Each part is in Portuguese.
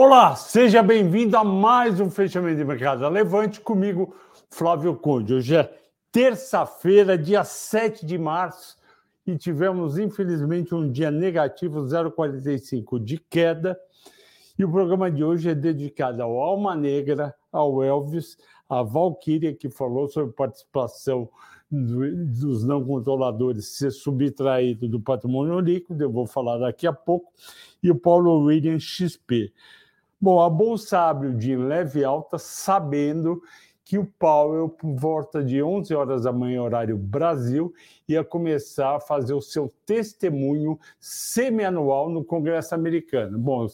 Olá, seja bem-vindo a mais um fechamento de mercado. Levante comigo, Flávio Conde. Hoje é terça-feira, dia 7 de março, e tivemos, infelizmente, um dia negativo, 0,45 de queda. E o programa de hoje é dedicado ao Alma Negra, ao Elvis, à Valkyria, que falou sobre participação dos não controladores ser subtraído do patrimônio líquido, eu vou falar daqui a pouco, e o Paulo Williams XP. Bom, a Bolsa abre o dia em leve alta, sabendo que o Powell, por volta de 11 horas da manhã, horário Brasil, ia começar a fazer o seu testemunho semianual no Congresso americano. Bom, o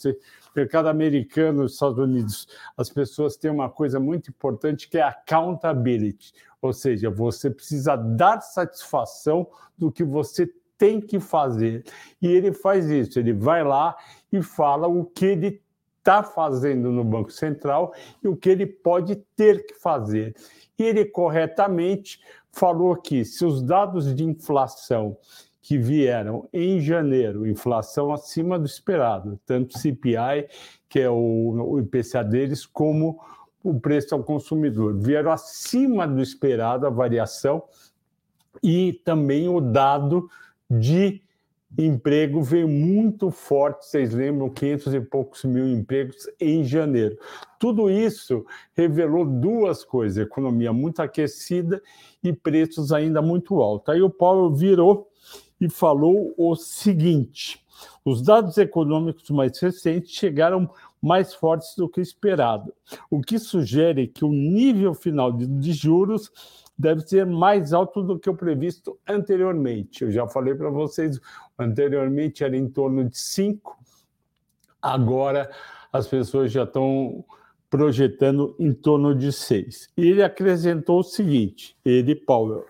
mercado americano, Estados Unidos, as pessoas têm uma coisa muito importante que é accountability, ou seja, você precisa dar satisfação do que você tem que fazer. E ele faz isso, ele vai lá e fala o que ele está fazendo no Banco Central e o que ele pode ter que fazer. E ele corretamente falou que se os dados de inflação que vieram em janeiro, inflação acima do esperado, tanto CPI, que é o, IPCA deles, como o preço ao consumidor, vieram acima do esperado a variação e também o dado de emprego veio muito forte, vocês lembram, 500 e poucos mil empregos em janeiro. Tudo isso revelou duas coisas: economia muito aquecida e preços ainda muito altos. Aí o Paulo virou e falou o seguinte: os dados econômicos mais recentes chegaram mais fortes do que esperado, o que sugere que o nível final de, juros deve ser mais alto do que o previsto anteriormente. Eu já falei para vocês, anteriormente era em torno de 5, agora as pessoas já estão projetando em torno de 6. E ele acrescentou o seguinte, ele, Powell,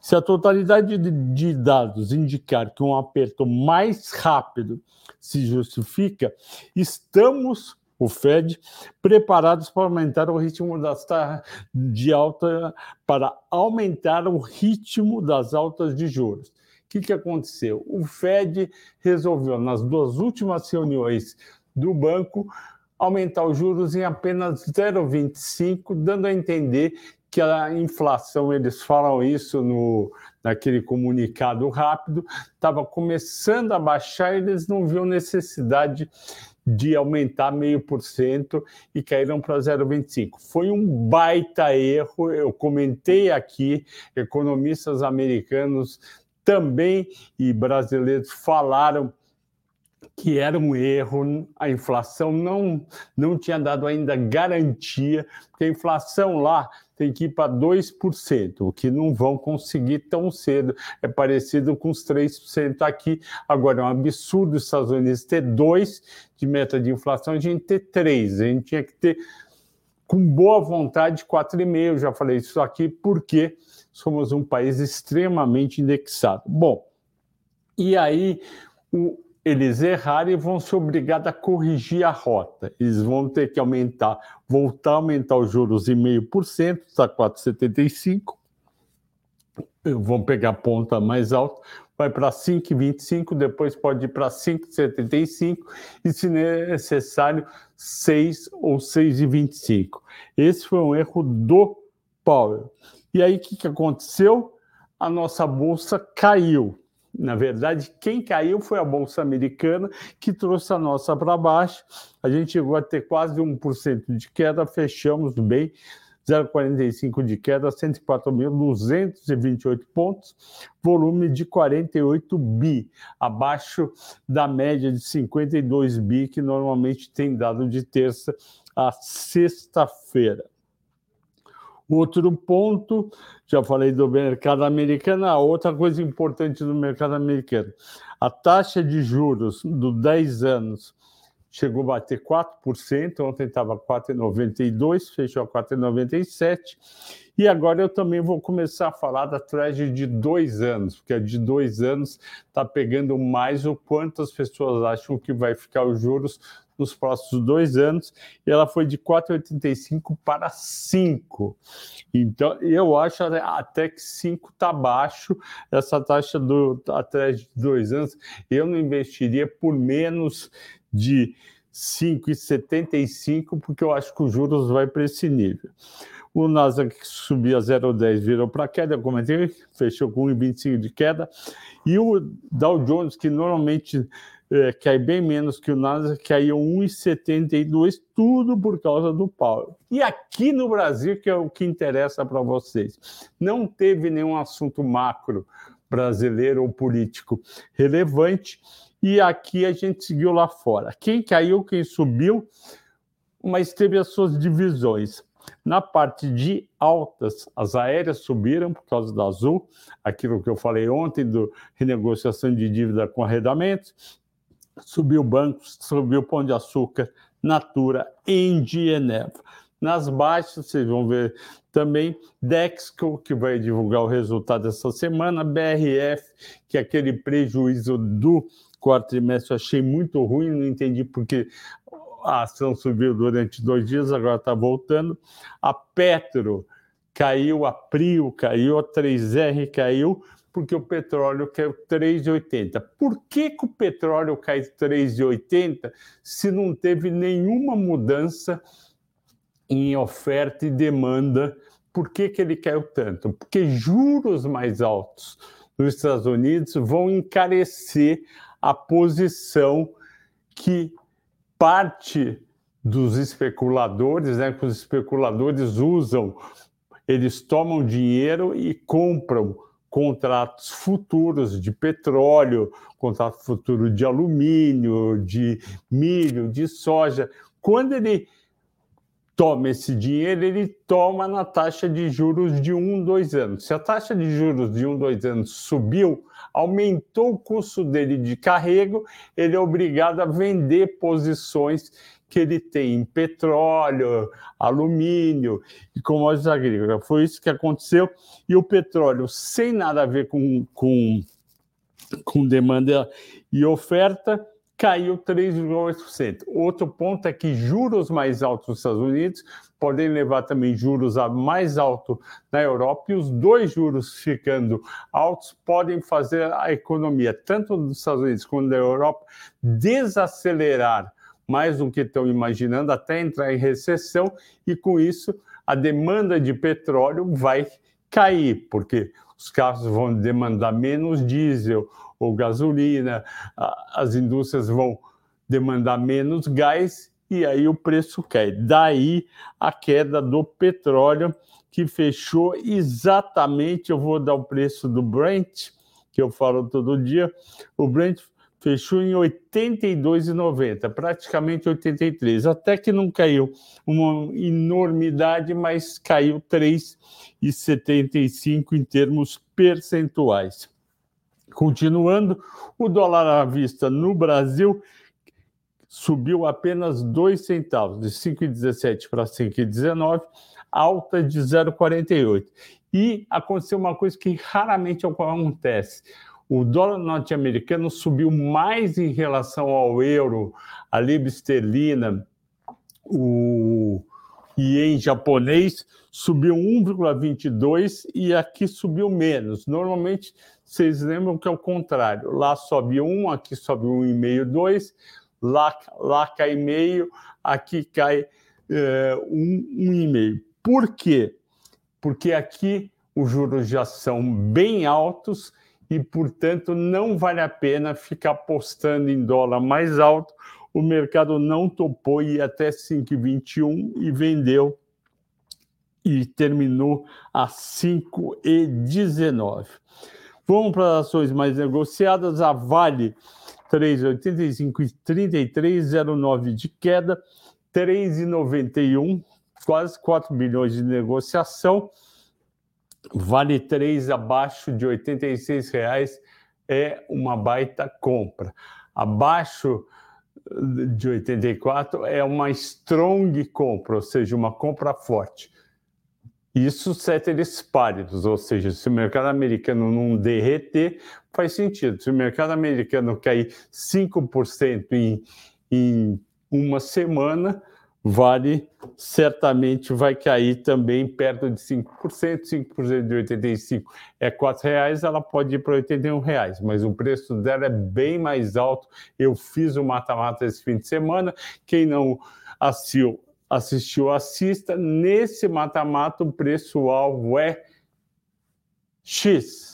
se a totalidade de dados indicar que um aperto mais rápido se justifica, estamos o Fed, preparados para aumentar o ritmo das de alta para aumentar o ritmo das altas de juros. O que, que aconteceu? O Fed resolveu, nas duas últimas reuniões do banco, aumentar os juros em apenas 0,25, dando a entender que a inflação, eles falam isso no, naquele comunicado rápido, estava começando a baixar, eles não viam necessidade de aumentar meio por cento e caíram para 0,25. Foi um baita erro, eu comentei aqui, economistas americanos também e brasileiros falaram que era um erro, a inflação não, não tinha dado ainda garantia, porque a inflação lá tem que ir para 2%, o que não vão conseguir tão cedo. É parecido com os 3% aqui. Agora, é um absurdo os Estados Unidos ter 2% de meta de inflação, a gente ter 3%. A gente tinha que ter, com boa vontade, 4,5%. Já falei isso aqui, porque somos um país extremamente indexado. Bom, e aí o, eles errarem, vão ser obrigados a corrigir a rota. Eles vão ter que aumentar, voltar a aumentar os juros em meio por cento, está 4,75. Vão pegar a ponta mais alta, vai para 5,25, depois pode ir para 5,75 e, se necessário, 6 ou 6,25. Esse foi um erro do Powell. E aí, o que, que aconteceu? A nossa bolsa caiu na verdade, quem caiu foi a Bolsa Americana, que trouxe a nossa para baixo. A gente chegou a ter quase 1% de queda, fechamos bem, 0,45 de queda, 104.228 pontos, volume de 48 bi, abaixo da média de 52 bi que normalmente tem dado de terça a sexta-feira. Outro ponto, já falei do mercado americano, a outra coisa importante do mercado americano, a taxa de juros do 10 anos chegou a bater 4%, ontem estava 4,92%, fechou a 4,97%, e agora eu também vou começar a falar da trade de dois anos, porque a de dois anos está pegando mais o quanto as pessoas acham que vai ficar os juros nos próximos dois anos, e ela foi de 4,85 para 5. Então, eu acho até que 5 está baixo, essa taxa do atrás de dois anos, eu não investiria por menos de 5,75, porque eu acho que os juros vai para esse nível. O Nasdaq subia 0,10 virou para queda, eu comentei, fechou com 1,25 de queda. E o Dow Jones, que normalmente é, cai bem menos que o Nasdaq, caiu 1,72, tudo por causa do Powell. E aqui no Brasil, que é o que interessa para vocês, não teve nenhum assunto macro brasileiro ou político relevante, e aqui a gente seguiu lá fora. Quem caiu, quem subiu, mas teve as suas divisões. Na parte de altas, as aéreas subiram por causa da Azul, aquilo que eu falei ontem, do renegociação de dívida com arrendamentos, subiu bancos, subiu pão de açúcar, Natura, Engie. Nas baixas, vocês vão ver também Dexco, que vai divulgar o resultado dessa semana, BRF, que é aquele prejuízo do quarto trimestre, achei muito ruim, não entendi porque a ação subiu durante dois dias, agora está voltando. A Petro caiu, a Prio caiu, a 3R caiu, porque o petróleo caiu 3,80. Por que, que o petróleo cai 3,80 se não teve nenhuma mudança em oferta e demanda? Por que, que ele caiu tanto? Porque juros mais altos nos Estados Unidos vão encarecer a posição que parte dos especuladores, né, que os especuladores usam, eles tomam dinheiro e compram contratos futuros de petróleo, contrato futuro de alumínio, de milho, de soja. Quando ele toma esse dinheiro, ele toma na taxa de juros de um, dois anos. Se a taxa de juros de um, dois anos subiu, aumentou o custo dele de carrego, ele é obrigado a vender posições que ele tem em petróleo, alumínio e commodities agrícolas. Foi isso que aconteceu. E o petróleo, sem nada a ver com, com, com demanda e oferta, caiu 3,8%. Outro ponto é que juros mais altos nos Estados Unidos podem levar também juros a mais alto na Europa e os dois juros ficando altos podem fazer a economia, tanto dos Estados Unidos quanto da Europa, desacelerar mais do que estão imaginando, até entrar em recessão, e com isso a demanda de petróleo vai cair, porque os carros vão demandar menos diesel, ou gasolina, as indústrias vão demandar menos gás e aí o preço cai. Daí a queda do petróleo, que fechou exatamente, eu vou dar o preço do Brent, que eu falo todo dia, o Brent fechou em 82,90, praticamente 83, até que não caiu uma enormidade, mas caiu 3,75 em termos percentuais. Continuando, o dólar à vista no Brasil subiu apenas dois centavos, de 5,17 para 5,19, alta de 0,48. E aconteceu uma coisa que raramente acontece. O dólar norte-americano subiu mais em relação ao euro, a libra esterlina, o ien japonês subiu 1,22 e aqui subiu menos. Normalmente vocês lembram que é o contrário. Lá sobe um, aqui sobe um e meio, dois. Lá, lá cai meio, aqui cai é, um, um e meio. Por quê? Porque aqui os juros já são bem altos e, portanto, não vale a pena ficar apostando em dólar mais alto. O mercado não topou ir até 5,21 e vendeu e terminou a 5,19. Vamos para as ações mais negociadas. A Vale 3,85 e 33,09 de queda, 3,91, quase 4 bilhões de negociação. Vale 3 abaixo de R$ 86 é uma baita compra. Abaixo de 84 é uma strong compra, ou seja, uma compra forte. Isso ceteris paribus, ou seja, se o mercado americano não derreter, faz sentido. Se o mercado americano cair 5% em, em uma semana, Vale certamente vai cair também perto de 5%, 5% de 85 é R$ reais, ela pode ir para R$ reais, mas o preço dela é bem mais alto. Eu fiz o mata-mata esse fim de semana. Quem não assistiu, assistiu assista. Nesse mata-mata, o preço-alvo é X.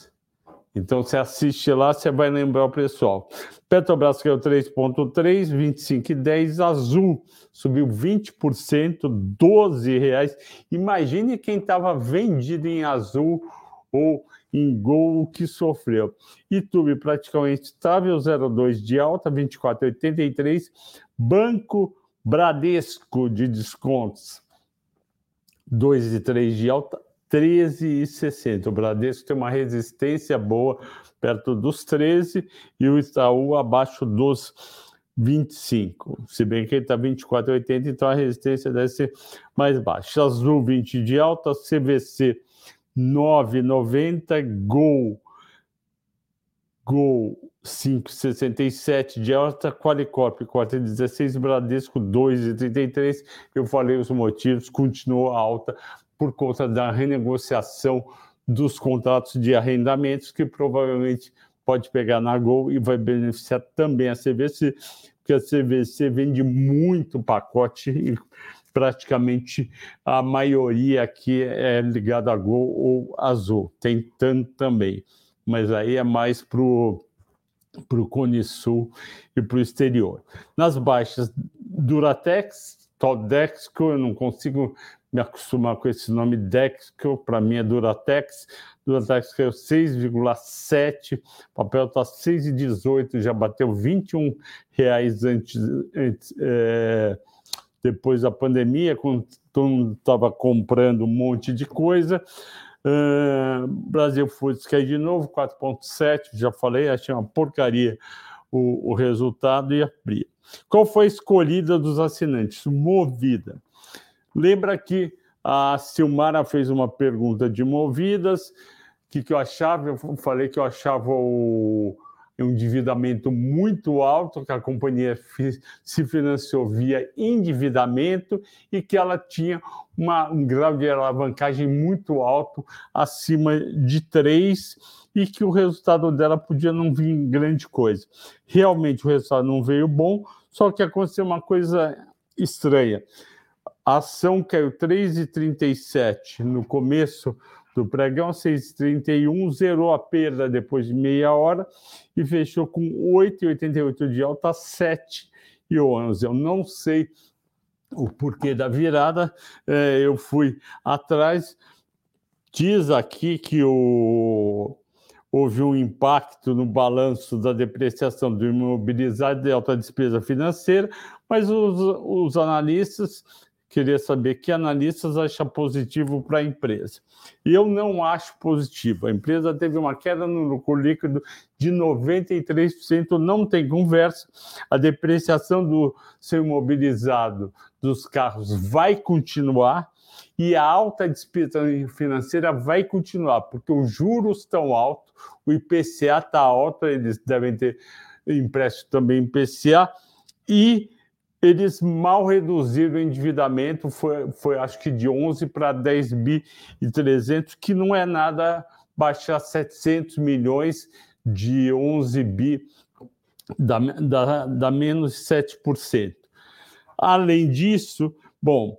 Então, você assiste lá, você vai lembrar o pessoal. Petrobras caiu 3,3, 25,10. Azul subiu 20%, 12 reais. Imagine quem estava vendido em azul ou em gol que sofreu. YouTube praticamente estável, 0,2 de alta, 24,83. Banco Bradesco de descontos, 2,3 de alta, 13,60. O Bradesco tem uma resistência boa perto dos 13 e o Itaú abaixo dos 25. Se bem que ele está 24,80, então a resistência deve ser mais baixa. Azul 20 de alta, CVC 9,90, Gol Gol 5,67 de alta, Qualicorp 4,16, Bradesco 2,33. Eu falei os motivos, continuou alta por conta da renegociação dos contratos de arrendamentos, que provavelmente pode pegar na Gol e vai beneficiar também a CVC, porque a CVC vende muito pacote e praticamente a maioria aqui é ligada a Gol ou Azul, tem tanto também, mas aí é mais para o para o Cone Sul e para o exterior. Nas baixas, Duratex, Todexco, eu não consigo me acostumar com esse nome Dexco, para mim é Duratex. Duratex caiu 6,7, o papel está 6,18, já bateu 21 reais antes, antes é, depois da pandemia, quando todo mundo estava comprando um monte de coisa. Uh, Brasil Foods caiu de novo, 4,7, já falei, achei uma porcaria o, o resultado e abria. Qual foi a escolhida dos assinantes? Movida. Lembra que a Silmara fez uma pergunta de movidas, que, que eu achava? Eu falei que eu achava o endividamento muito alto, que a companhia se financiou via endividamento e que ela tinha uma, um grau de alavancagem muito alto, acima de 3, e que o resultado dela podia não vir grande coisa. Realmente o resultado não veio bom, só que aconteceu uma coisa estranha. A ação caiu 3,37 no começo do pregão, 6,31, zerou a perda depois de meia hora e fechou com 8,88 de alta, 7,11. Eu não sei o porquê da virada, é, eu fui atrás. Diz aqui que o, houve um impacto no balanço da depreciação do imobilizado e alta despesa financeira, mas os, os analistas queria saber que analistas acham positivo para a empresa. E eu não acho positivo. A empresa teve uma queda no lucro líquido de 93%, não tem conversa. A depreciação do seu imobilizado dos carros vai continuar e a alta despesa financeira vai continuar, porque os juros estão altos, o IPCA está alto, eles devem ter empréstimo também IPCA, e eles mal reduziram o endividamento, foi, foi acho que de 11 para 10 bi e 300, que não é nada baixar 700 milhões de 11 bi, dá, dá menos 7%. Além disso, bom,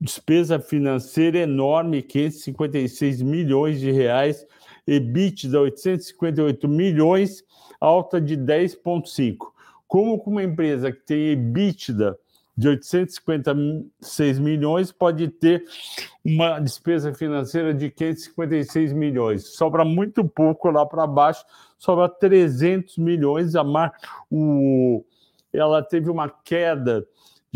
despesa financeira enorme, 556 milhões de reais, EBITDA 858 milhões, alta de 10,5 como uma empresa que tem EBITDA de 856 milhões pode ter uma despesa financeira de 556 milhões. Sobra muito pouco lá para baixo, sobra 300 milhões. A mar, o, ela teve uma queda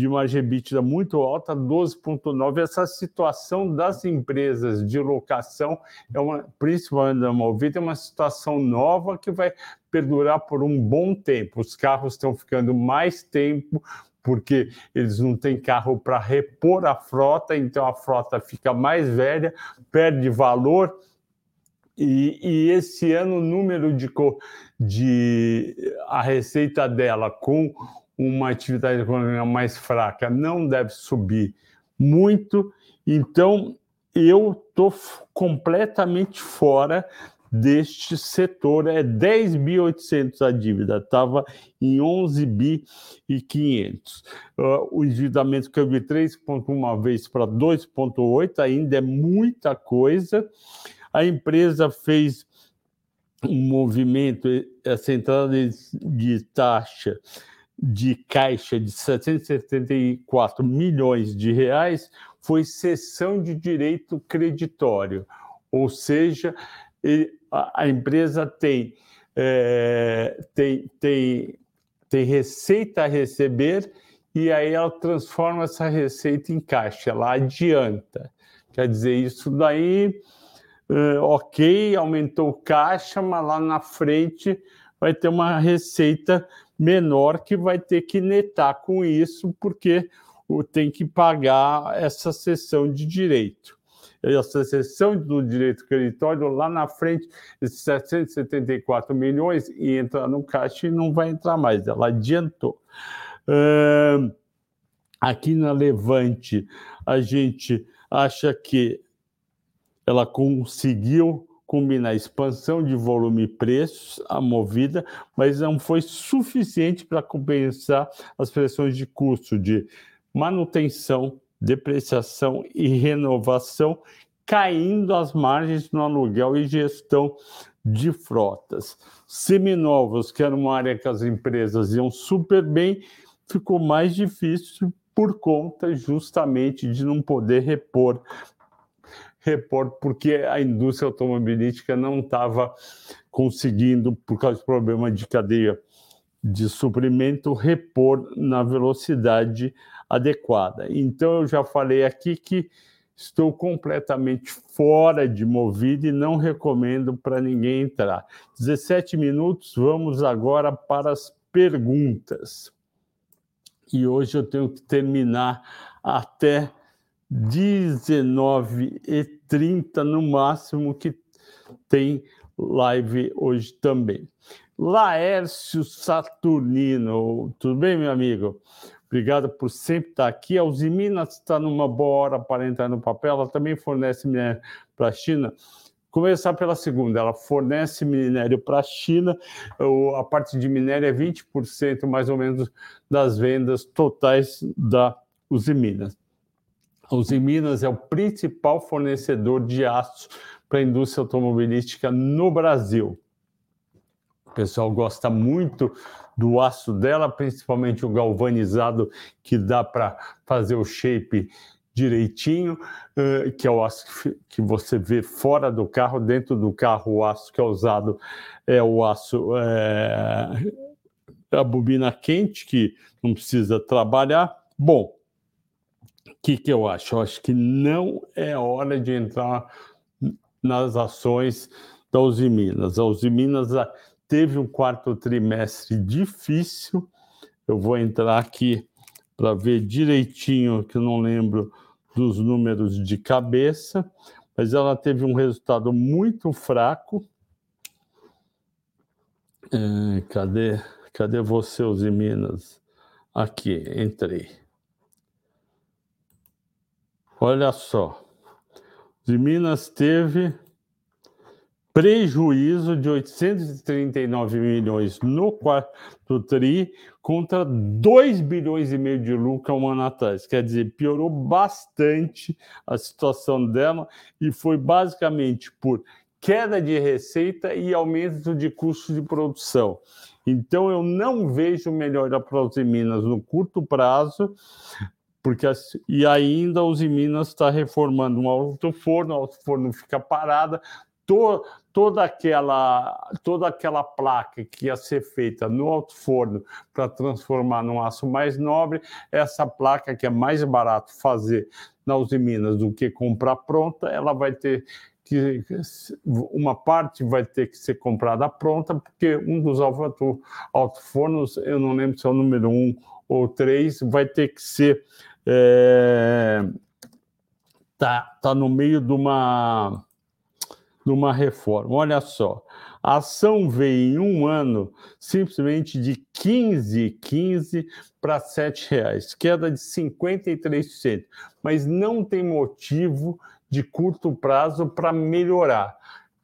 de uma EBITDA muito alta, 12,9. Essa situação das empresas de locação, é uma, principalmente da Movida, é uma situação nova que vai perdurar por um bom tempo. Os carros estão ficando mais tempo porque eles não têm carro para repor a frota, então a frota fica mais velha, perde valor. E, e esse ano o número de, de a receita dela com uma atividade econômica mais fraca não deve subir muito. Então, eu estou completamente fora deste setor. É 10.800 a dívida, estava em 11 bi e 500. Uh, o endividamento caiu de 3,1 vez para 2,8, ainda é muita coisa. A empresa fez um movimento, essa entrada de taxa de caixa de 774 milhões de reais foi cessão de direito creditório, ou seja, a empresa tem, é, tem, tem, tem receita a receber e aí ela transforma essa receita em caixa, ela adianta. Quer dizer, isso daí, é, ok, aumentou caixa, mas lá na frente vai ter uma receita menor que vai ter que netar com isso, porque tem que pagar essa cessão de direito. Essa cessão do direito creditório, lá na frente, esses 774 milhões, e entra no caixa e não vai entrar mais, ela adiantou. Uh, aqui na Levante, a gente acha que ela conseguiu combinar a expansão de volume e preços, a movida, mas não foi suficiente para compensar as pressões de custo de manutenção, depreciação e renovação, caindo as margens no aluguel e gestão de frotas. Seminovos, que era uma área que as empresas iam super bem, ficou mais difícil por conta justamente de não poder repor repórter, porque a indústria automobilística não estava conseguindo, por causa do problema de cadeia de suprimento, repor na velocidade adequada. Então, eu já falei aqui que estou completamente fora de Movida e não recomendo para ninguém entrar. 17 minutos, vamos agora para as perguntas. E hoje eu tenho que terminar até 19h30 no máximo, que tem live hoje também. Laércio Saturnino, tudo bem, meu amigo? Obrigado por sempre estar aqui. A Uzi Minas está numa boa hora para entrar no papel. Ela também fornece minério para a China. Começar pela segunda, ela fornece minério para a China. A parte de minério é 20% mais ou menos das vendas totais da Uzi Minas. Uzi Minas é o principal fornecedor de aço para a indústria automobilística no Brasil. O pessoal gosta muito do aço dela, principalmente o galvanizado, que dá para fazer o shape direitinho, que é o aço que você vê fora do carro, dentro do carro o aço que é usado é o aço é, a bobina quente que não precisa trabalhar. Bom, que, que eu acho? Eu acho que não é hora de entrar nas ações da Uzi Minas. A Uzi Minas ah, teve um quarto trimestre difícil. Eu vou entrar aqui para ver direitinho, que eu não lembro dos números de cabeça, mas ela teve um resultado muito fraco. É, cadê, cadê você, Uzi Minas? Aqui, entrei. Olha só, de Minas teve prejuízo de 839 milhões no quarto TRI contra 2 bilhões e meio de lucro um ano atrás. Quer dizer, piorou bastante a situação dela e foi basicamente por queda de receita e aumento de custos de produção. Então, eu não vejo melhora para os Minas no curto prazo, porque e ainda os Minas está reformando um alto forno, o alto forno fica parada, to, toda aquela toda aquela placa que ia ser feita no alto forno para transformar num aço mais nobre, essa placa que é mais barato fazer na Minas do que comprar pronta, ela vai ter que uma parte vai ter que ser comprada pronta, porque um dos alto, alto fornos, eu não lembro se é o número um ou três, vai ter que ser é, tá, tá no meio de uma, de uma reforma. Olha só, A ação veio em um ano simplesmente de 15, 15 para 7 reais, queda de 53%, mas não tem motivo de curto prazo para melhorar.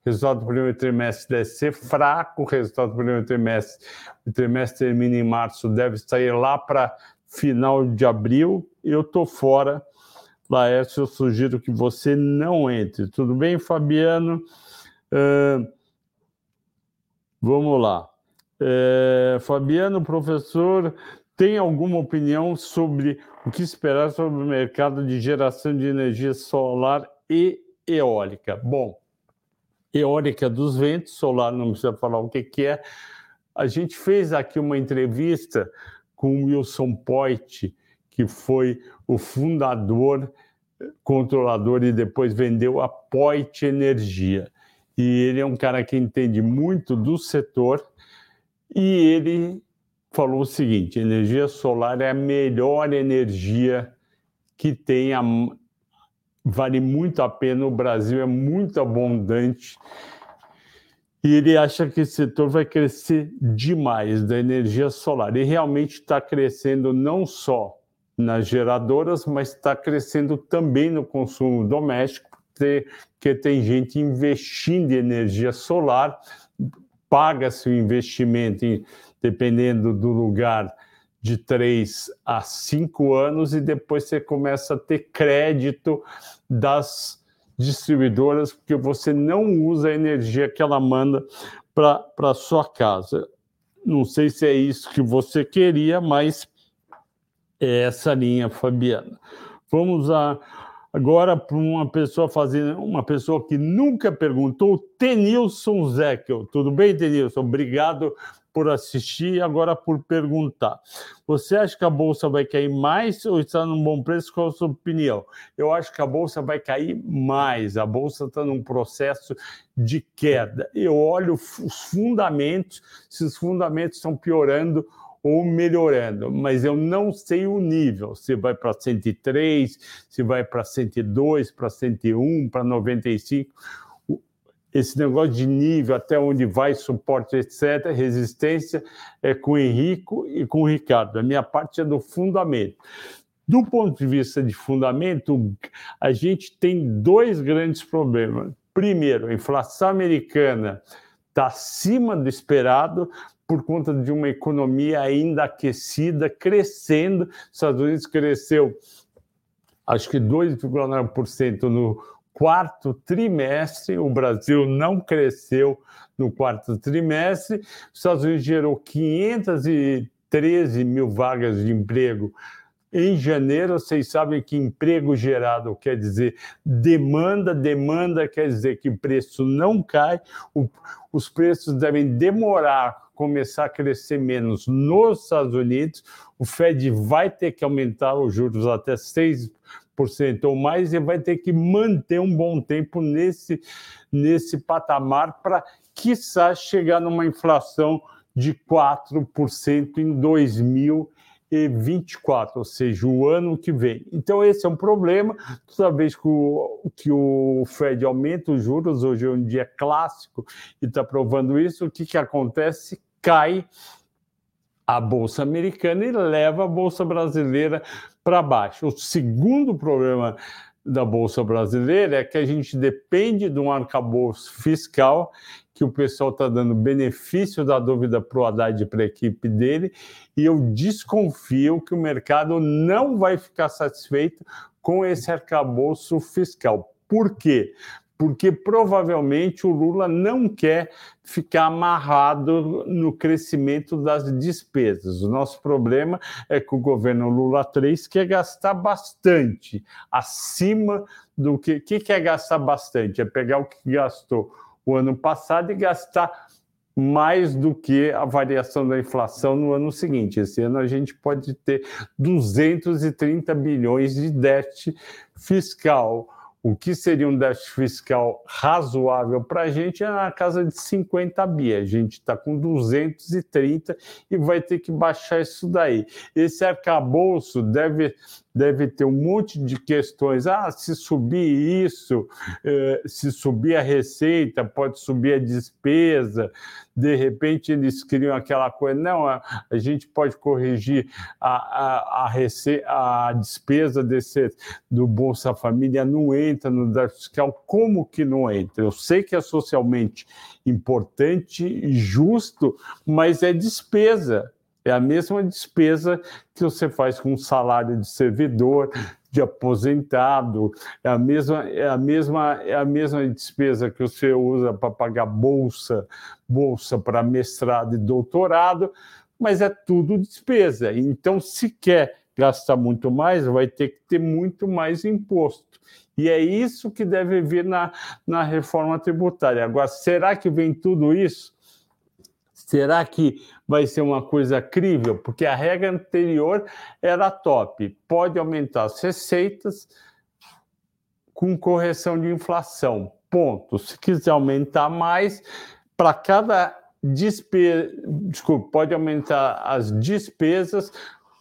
Resultado do primeiro trimestre deve ser fraco, resultado do primeiro trimestre, o trimestre termina em março, deve sair lá para final de abril. Eu estou fora. Laércio, eu sugiro que você não entre. Tudo bem, Fabiano? Uh, vamos lá. É, Fabiano, professor, tem alguma opinião sobre o que esperar sobre o mercado de geração de energia solar e eólica? Bom, eólica dos ventos, solar não precisa falar o que, que é. A gente fez aqui uma entrevista com o Wilson Poit, que foi o fundador, controlador e depois vendeu a Poit Energia. E ele é um cara que entende muito do setor e ele falou o seguinte: energia solar é a melhor energia que tem, a, vale muito a pena. O Brasil é muito abundante e ele acha que esse setor vai crescer demais da energia solar. E realmente está crescendo não só nas geradoras, mas está crescendo também no consumo doméstico, porque tem gente investindo em energia solar, paga-se o investimento, em, dependendo do lugar, de três a cinco anos, e depois você começa a ter crédito das distribuidoras, porque você não usa a energia que ela manda para a sua casa. Não sei se é isso que você queria, mas é essa linha, Fabiana. Vamos a, agora para uma pessoa fazendo, uma pessoa que nunca perguntou, Tenilson Zekel. Tudo bem, Tenilson? Obrigado por assistir e agora por perguntar. Você acha que a bolsa vai cair mais ou está num bom preço? Qual a sua opinião? Eu acho que a bolsa vai cair mais. A bolsa está num processo de queda. Eu olho os fundamentos, se os fundamentos estão piorando ou melhorando, mas eu não sei o nível, se vai para 103, se vai para 102, para 101, para 95 esse negócio de nível, até onde vai suporte, etc., resistência, é com o Henrico e com o Ricardo. A minha parte é do fundamento. Do ponto de vista de fundamento, a gente tem dois grandes problemas. Primeiro, a inflação americana está acima do esperado por conta de uma economia ainda aquecida, crescendo. Os Estados Unidos cresceu, acho que 2,9% no quarto trimestre, o Brasil não cresceu no quarto trimestre, os Estados Unidos gerou 513 mil vagas de emprego em janeiro, vocês sabem que emprego gerado quer dizer demanda, demanda quer dizer que o preço não cai, o, os preços devem demorar começar a crescer menos nos Estados Unidos, o Fed vai ter que aumentar os juros até 6 ou mais e vai ter que manter um bom tempo nesse, nesse patamar para, quiçá, chegar numa inflação de 4% em 2024, ou seja, o ano que vem. Então, esse é um problema. Toda vez que o, que o Fed aumenta os juros, hoje é um dia clássico e está provando isso, o que, que acontece? Cai a Bolsa Americana e leva a Bolsa Brasileira para baixo. O segundo problema da Bolsa Brasileira é que a gente depende de um arcabouço fiscal que o pessoal está dando benefício da dúvida para o Haddad e para a equipe dele, e eu desconfio que o mercado não vai ficar satisfeito com esse arcabouço fiscal. Por quê? Porque provavelmente o Lula não quer ficar amarrado no crescimento das despesas. O nosso problema é que o governo Lula 3 quer gastar bastante, acima do que. O que é gastar bastante? É pegar o que gastou o ano passado e gastar mais do que a variação da inflação no ano seguinte. Esse ano a gente pode ter 230 bilhões de déficit fiscal o que seria um déficit fiscal razoável para a gente é na casa de 50 bi. A gente está com 230 e vai ter que baixar isso daí. Esse arcabouço deve, deve ter um monte de questões. Ah, se subir isso, eh, se subir a receita, pode subir a despesa. De repente, eles criam aquela coisa, não, a, a gente pode corrigir a, a, a, rece a despesa desse, do Bolsa Família, não entra no déficit fiscal. Como que não entra? Eu sei que é socialmente importante e justo, mas é despesa. É a mesma despesa que você faz com um salário de servidor, de aposentado, é a mesma, é a mesma, é a mesma despesa que você usa para pagar bolsa, bolsa para mestrado e doutorado, mas é tudo despesa. Então, se quer gastar muito mais, vai ter que ter muito mais imposto. E é isso que deve vir na, na reforma tributária. Agora, será que vem tudo isso? Será que vai ser uma coisa crível? Porque a regra anterior era top. Pode aumentar as receitas com correção de inflação. Ponto. Se quiser aumentar mais, para cada despesa, desculpa, pode aumentar as despesas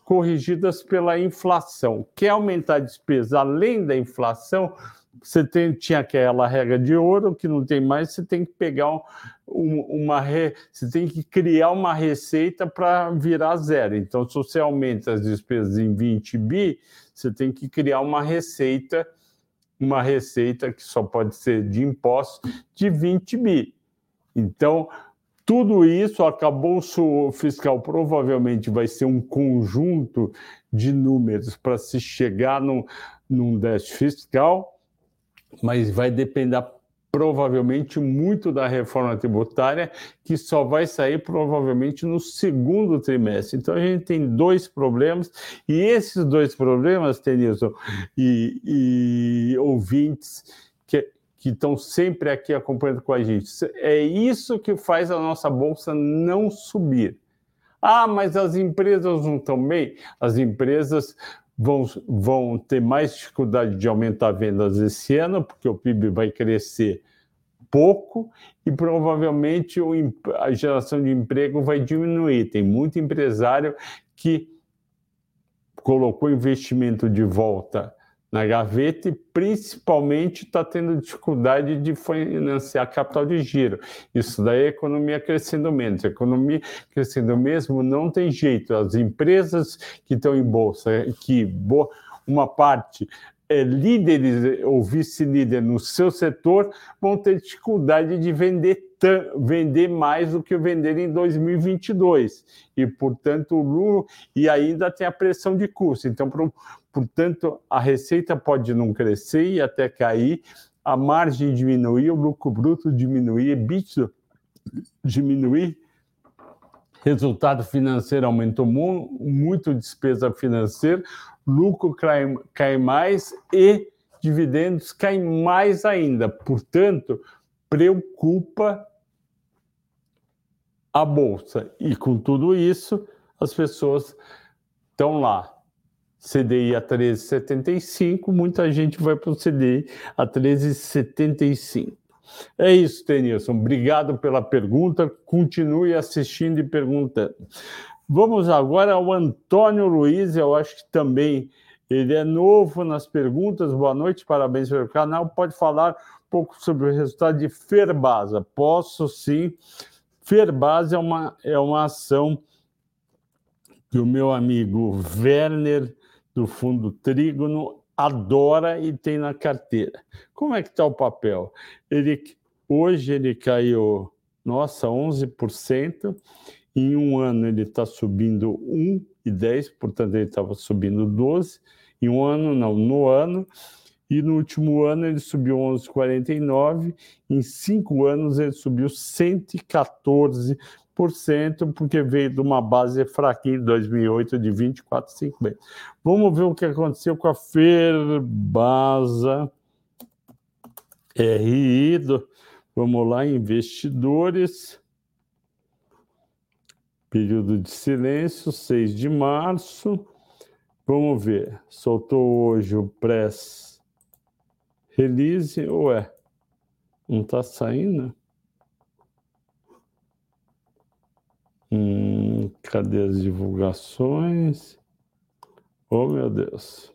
corrigidas pela inflação. Quer aumentar a despesa além da inflação? Você tem, tinha aquela regra de ouro que não tem mais, você tem que pegar um, um, uma re, você tem que criar uma receita para virar zero. Então, se você aumenta as despesas em 20 bi, você tem que criar uma receita, uma receita que só pode ser de impostos de 20 bi. Então, tudo isso, acabou o fiscal provavelmente vai ser um conjunto de números para se chegar num, num déficit fiscal, mas vai depender provavelmente muito da reforma tributária, que só vai sair provavelmente no segundo trimestre. Então a gente tem dois problemas, e esses dois problemas, Tenilson e, e ouvintes, que que estão sempre aqui acompanhando com a gente. É isso que faz a nossa bolsa não subir. Ah, mas as empresas não estão bem? As empresas vão, vão ter mais dificuldade de aumentar vendas esse ano, porque o PIB vai crescer pouco e provavelmente o, a geração de emprego vai diminuir. Tem muito empresário que colocou investimento de volta na gaveta e principalmente está tendo dificuldade de financiar capital de giro. Isso daí é economia crescendo menos. A economia crescendo mesmo não tem jeito. As empresas que estão em bolsa, que uma parte é líderes ou vice-líder no seu setor, vão ter dificuldade de vender vender mais do que vender em 2022 e portanto o lucro e ainda tem a pressão de custo então Portanto, a receita pode não crescer e até cair, a margem diminuir, o lucro bruto diminuir, EBITDA diminuir, resultado financeiro aumentou muito, despesa financeira, lucro cai, cai mais e dividendos caem mais ainda. Portanto, preocupa a bolsa. E com tudo isso, as pessoas estão lá CDI a 13,75, muita gente vai para o CDI a 13,75. É isso, Tenilson. Obrigado pela pergunta. Continue assistindo e perguntando. Vamos agora ao Antônio Luiz, eu acho que também ele é novo nas perguntas. Boa noite, parabéns pelo canal. Pode falar um pouco sobre o resultado de Ferbasa? Posso sim. Ferbasa é uma, é uma ação que o meu amigo Werner do fundo trígono adora e tem na carteira. Como é que está o papel? Ele, hoje ele caiu, nossa, 11%. Em um ano ele está subindo 1,10%, portanto ele estava subindo 12%. Em um ano, não, no ano. E no último ano ele subiu 11,49%. Em cinco anos ele subiu 114% porque veio de uma base fraquinha em 2008 de 24,50. Vamos ver o que aconteceu com a Ferbasa RI. Do, vamos lá, investidores. Período de silêncio, 6 de março. Vamos ver. Soltou hoje o press release. Ué, não está saindo? Hum, cadê as divulgações? Oh, meu Deus.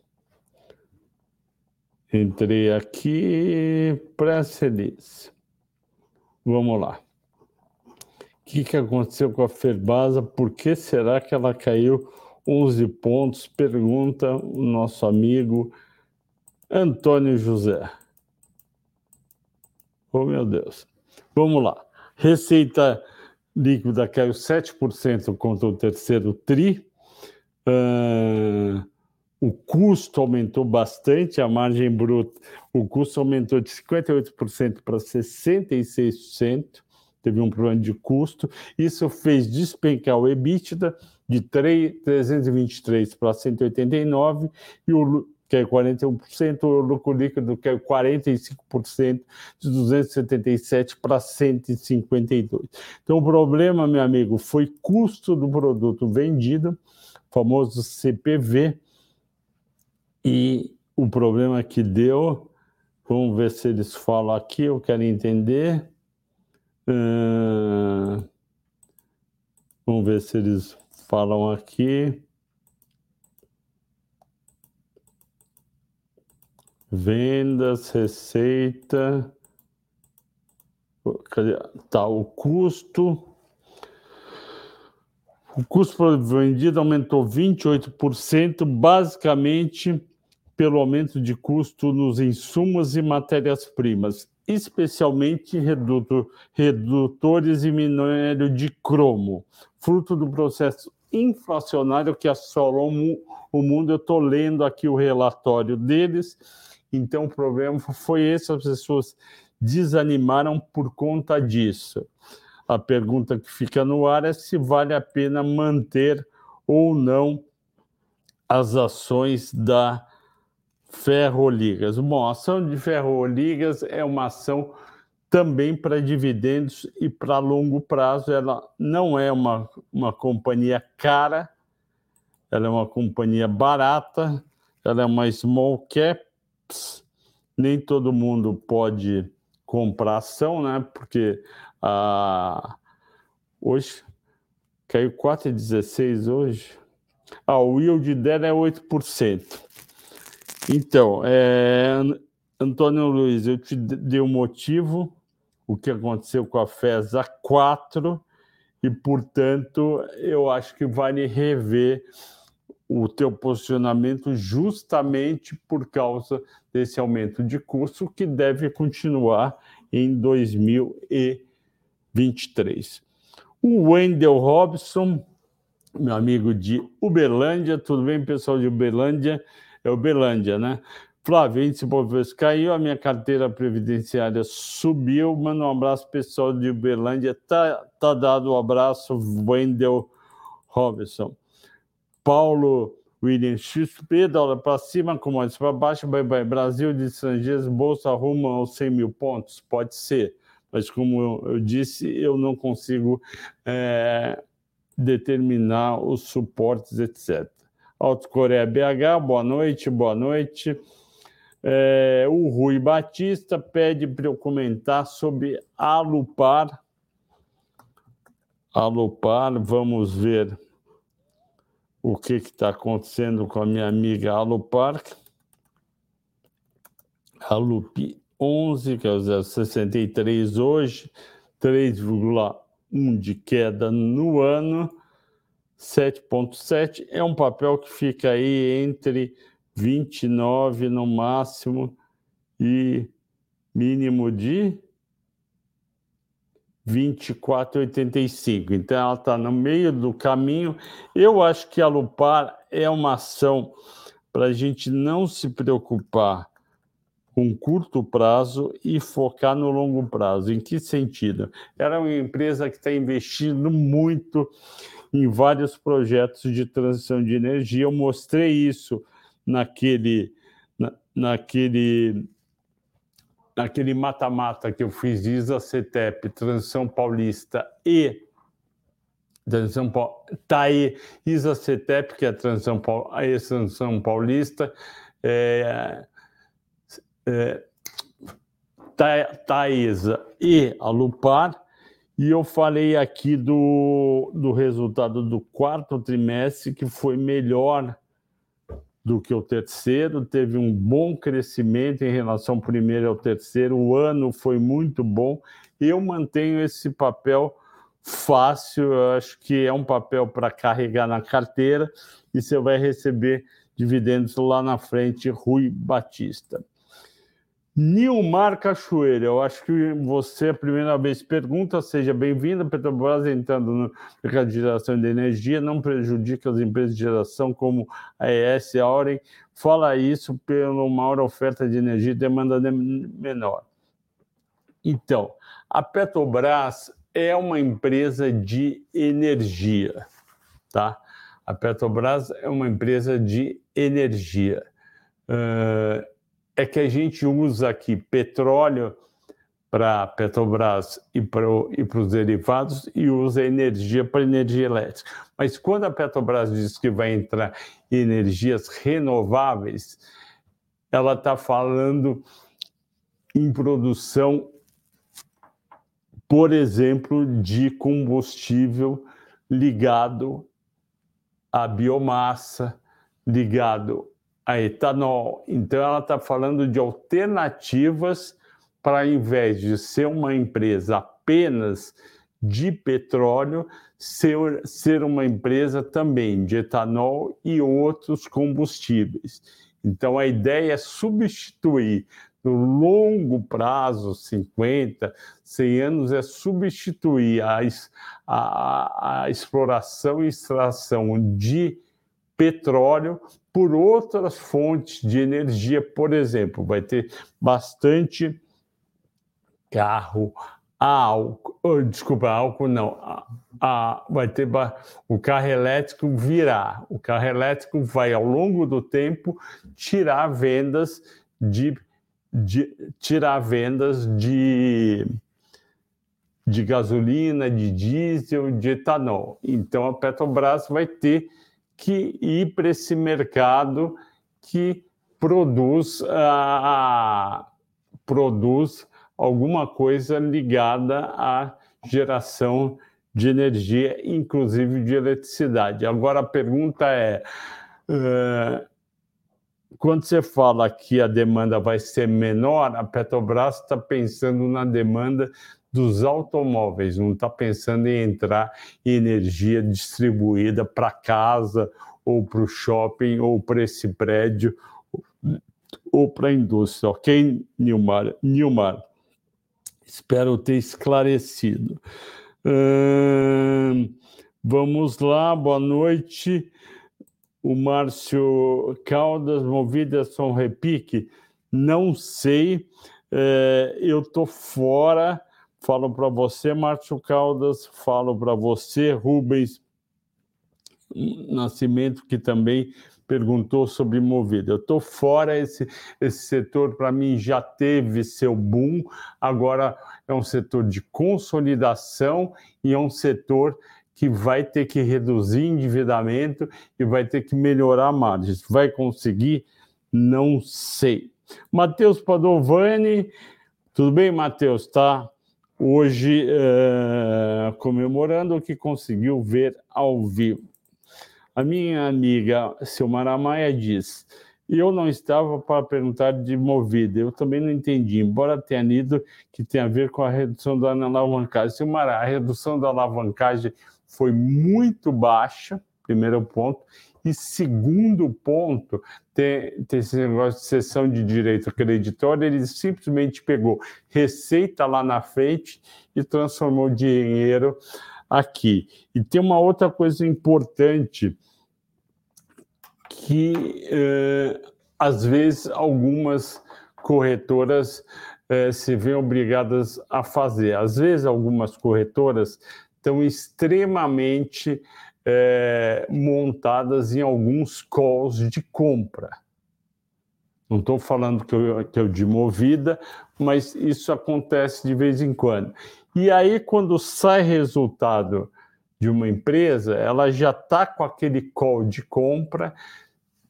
Entrei aqui, press release. Vamos lá. O que, que aconteceu com a Ferbasa? Por que será que ela caiu 11 pontos? Pergunta o nosso amigo Antônio José. Oh, meu Deus. Vamos lá. Receita líquida caiu 7% contra o terceiro TRI. Uh, o custo aumentou bastante, a margem bruta, o custo aumentou de 58% para 66%, teve um problema de custo. Isso fez despencar o EBITDA de 3, 323 para 189 e o que é 41%, o lucro líquido que é 45%, de 277 para 152. Então o problema, meu amigo, foi custo do produto vendido, famoso CPV, e o problema que deu, vamos ver se eles falam aqui, eu quero entender. Uh, vamos ver se eles falam aqui. Vendas, receita. Tá, o custo. O custo por vendido aumentou 28%, basicamente pelo aumento de custo nos insumos e matérias-primas, especialmente redutor, redutores e minério de cromo, fruto do processo inflacionário que assolou o mundo. Eu estou lendo aqui o relatório deles, então o problema foi esse: as pessoas desanimaram por conta disso. A pergunta que fica no ar é se vale a pena manter ou não as ações da Ferroligas. Bom, a ação de Ferroligas é uma ação também para dividendos e para longo prazo. Ela não é uma, uma companhia cara, ela é uma companhia barata, ela é uma small Nem todo mundo pode comprar ação, né? Porque a, hoje caiu 4,16 hoje. Ah, o yield dela é 8%. Então, é, Antônio Luiz, eu te dei o um motivo, o que aconteceu com a FESA 4, e, portanto, eu acho que vale rever o teu posicionamento justamente por causa desse aumento de custo que deve continuar em 2023. O Wendel Robson, meu amigo de Uberlândia, tudo bem, pessoal de Uberlândia? é Uberlândia, né? Flávio, índice Bovespa caiu, a minha carteira previdenciária subiu. Manda um abraço pessoal de Uberlândia. Tá, tá dado o um abraço, Wendel Robinson. Paulo William XP, dólar para cima, commodities para baixo, bye bye. Brasil de estrangeiros, bolsa rumo aos 100 mil pontos? Pode ser, mas como eu, disse, eu não consigo é, determinar os suportes, etc. Alto Coreia BH, boa noite, boa noite. É, o Rui Batista pede para eu comentar sobre Alupar. Alupar, vamos ver o que está acontecendo com a minha amiga Alupar. Alupi 11, que é o 0,63 hoje, 3,1 de queda no ano. 7,7 é um papel que fica aí entre 29 no máximo e mínimo de 24,85. Então ela está no meio do caminho. Eu acho que a Lupar é uma ação para a gente não se preocupar com curto prazo e focar no longo prazo. Em que sentido? Ela é uma empresa que está investindo muito em vários projetos de transição de energia. Eu mostrei isso naquele, na, naquele, naquele mata-mata que eu fiz de ISA-CETEP, Transição Paulista e Transição Paulista, tá aí ISA-CETEP, que é a Transição, a transição Paulista, é, é, Taesa e a Lupar, e eu falei aqui do, do resultado do quarto trimestre, que foi melhor do que o terceiro, teve um bom crescimento em relação ao primeiro ao terceiro, o ano foi muito bom. Eu mantenho esse papel fácil, eu acho que é um papel para carregar na carteira e você vai receber dividendos lá na frente, Rui Batista. Nilmar Cachoeira, eu acho que você, a primeira vez, pergunta, seja bem-vinda, Petrobras entrando no mercado de geração de energia, não prejudica as empresas de geração como a ES, a Auren, fala isso pela maior oferta de energia e demanda menor. Então, a Petrobras é uma empresa de energia, tá? A Petrobras é uma empresa de energia. Uh, é que a gente usa aqui petróleo para Petrobras e para e os derivados e usa energia para energia elétrica. Mas quando a Petrobras diz que vai entrar em energias renováveis, ela está falando em produção, por exemplo, de combustível ligado à biomassa, ligado a etanol. Então, ela está falando de alternativas para, ao invés de ser uma empresa apenas de petróleo, ser, ser uma empresa também de etanol e outros combustíveis. Então, a ideia é substituir no longo prazo, 50, 100 anos, é substituir a, a, a exploração e extração de petróleo por outras fontes de energia, por exemplo, vai ter bastante carro, álcool, desculpa, álcool não, a, vai ter o carro elétrico virar. O carro elétrico vai, ao longo do tempo, tirar vendas de, de tirar vendas de, de gasolina, de diesel, de etanol. Então a Petrobras vai ter que ir para esse mercado que produz, uh, produz alguma coisa ligada à geração de energia, inclusive de eletricidade. Agora a pergunta é: uh, quando você fala que a demanda vai ser menor, a Petrobras está pensando na demanda dos automóveis, não está pensando em entrar em energia distribuída para casa ou para o shopping ou para esse prédio ou para a indústria, ok, Nilmar? Nilmar, espero ter esclarecido. Hum, vamos lá, boa noite. O Márcio Caldas, movidas são repique? Não sei, é, eu estou fora Falo para você, Márcio Caldas, falo para você, Rubens Nascimento, que também perguntou sobre Movida. Eu estou fora, esse, esse setor para mim já teve seu boom, agora é um setor de consolidação e é um setor que vai ter que reduzir endividamento e vai ter que melhorar margens. Vai conseguir? Não sei. Matheus Padovani, tudo bem, Matheus? Tá hoje é, comemorando o que conseguiu ver ao vivo. A minha amiga Silmara Maia diz: eu não estava para perguntar de movida, eu também não entendi, embora tenha lido que tem a ver com a redução da alavancagem. Silmara, a redução da alavancagem foi muito baixa, primeiro ponto, e segundo ponto, tem, tem esse negócio de cessão de direito creditório, ele simplesmente pegou receita lá na frente e transformou dinheiro aqui. E tem uma outra coisa importante que eh, às vezes algumas corretoras eh, se veem obrigadas a fazer. Às vezes algumas corretoras estão extremamente é, montadas em alguns calls de compra. Não estou falando que eu, que eu de movida, mas isso acontece de vez em quando. E aí, quando sai resultado de uma empresa, ela já está com aquele call de compra,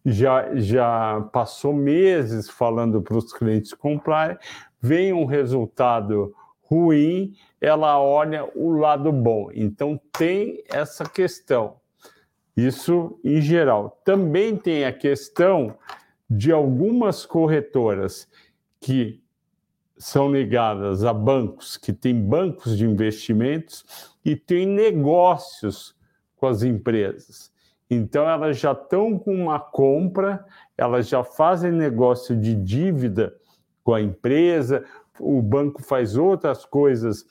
já, já passou meses falando para os clientes comprarem, vem um resultado ruim, ela olha o lado bom. Então tem essa questão. Isso em geral. Também tem a questão de algumas corretoras que são ligadas a bancos, que têm bancos de investimentos e têm negócios com as empresas. Então, elas já estão com uma compra, elas já fazem negócio de dívida com a empresa, o banco faz outras coisas.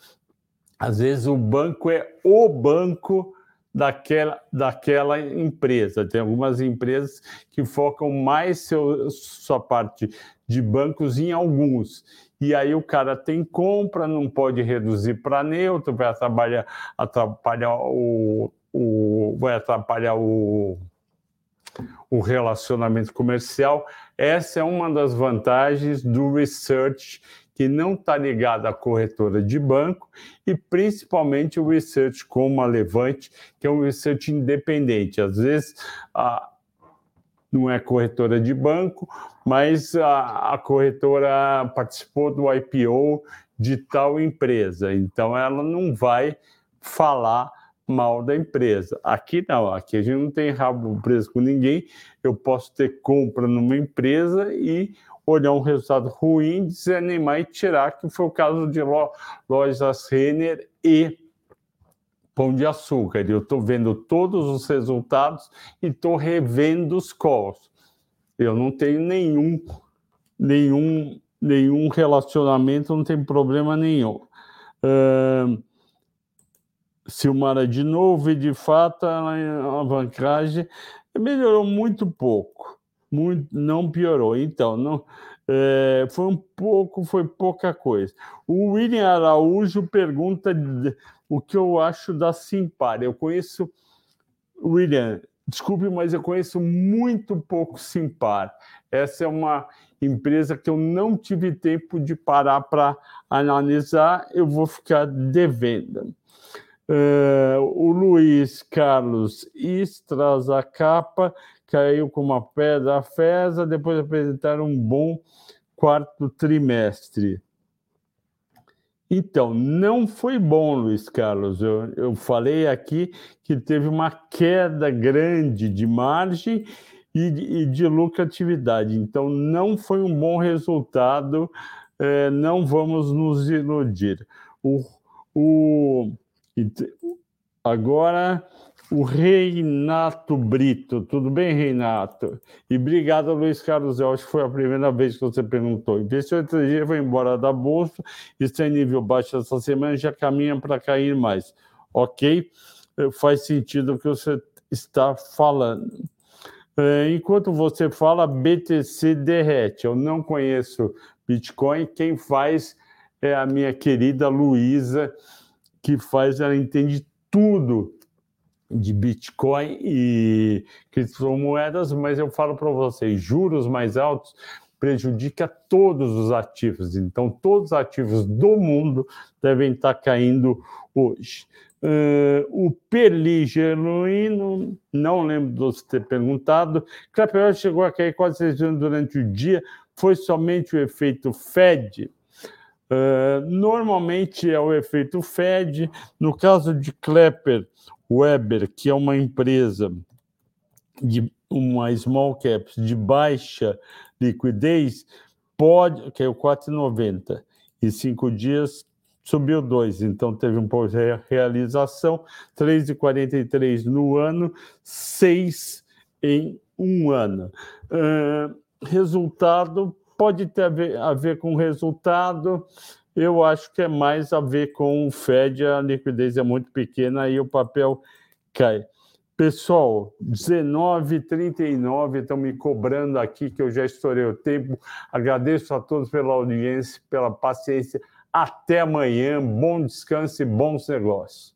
Às vezes, o banco é o banco daquela, daquela empresa. Tem algumas empresas que focam mais seu, sua parte de bancos em alguns e aí o cara tem compra, não pode reduzir para neutro, vai atrapalhar, atrapalhar o, o vai atrapalhar o, o relacionamento comercial. Essa é uma das vantagens do research que não está ligado à corretora de banco e principalmente o research como a Levante, que é um research independente. Às vezes a, não é corretora de banco, mas a, a, corretora participou do IPO de tal empresa, então ela não vai falar mal da empresa. Aqui não, aqui a gente não tem rabo preso com ninguém. Eu posso ter compra numa empresa e olhar um resultado ruim, desanimar e tirar, que foi o caso de lojas Renner e Pão de Açúcar. Eu estou vendo todos os resultados e estou revendo os calls. Eu não tenho nenhum, nenhum, nenhum relacionamento, não tem problema nenhum. Uh, Silmara de novo, e de fato a alavancagem melhorou muito pouco, muito, não piorou. Então, não, é, foi um pouco, foi pouca coisa. O William Araújo pergunta o que eu acho da Simpar. Eu conheço, William, desculpe, mas eu conheço muito pouco Simpar. Essa é uma empresa que eu não tive tempo de parar para analisar, eu vou ficar devendo. Uh, o Luiz Carlos Capa caiu com uma pedra fesa, depois apresentaram um bom quarto trimestre. Então, não foi bom, Luiz Carlos. Eu, eu falei aqui que teve uma queda grande de margem e de, e de lucratividade. Então, não foi um bom resultado. É, não vamos nos iludir. O, o, agora, o Reinato Brito. Tudo bem, Reinato? E obrigado, Luiz Carlos. Eu acho que foi a primeira vez que você perguntou. Investidor estrangeiro foi embora da Bolsa, está em nível baixo essa semana já caminha para cair mais. Ok? Eh, faz sentido o que você está falando. Eh, enquanto você fala, BTC derrete. Eu não conheço Bitcoin. Quem faz é a minha querida Luísa, que faz, ela entende tudo de Bitcoin e criptomoedas, mas eu falo para vocês, juros mais altos prejudica todos os ativos. Então, todos os ativos do mundo devem estar caindo hoje. Uh, o Perli Genuíno, não lembro de você ter perguntado, Clapeyron chegou a cair quase 6 durante o dia, foi somente o efeito Fed? Uh, normalmente é o efeito Fed. No caso de Klepper, Weber, que é uma empresa de uma small caps de baixa liquidez, pode, que é o 4,90, e cinco dias subiu dois, então teve um pouco de realização, 3,43 no ano, 6 em um ano. Uh, resultado pode ter a ver, a ver com resultado, eu acho que é mais a ver com o Fed, a liquidez é muito pequena e o papel cai. Pessoal, 19h39, estão me cobrando aqui que eu já estourei o tempo. Agradeço a todos pela audiência, pela paciência. Até amanhã, bom descanso e bons negócios.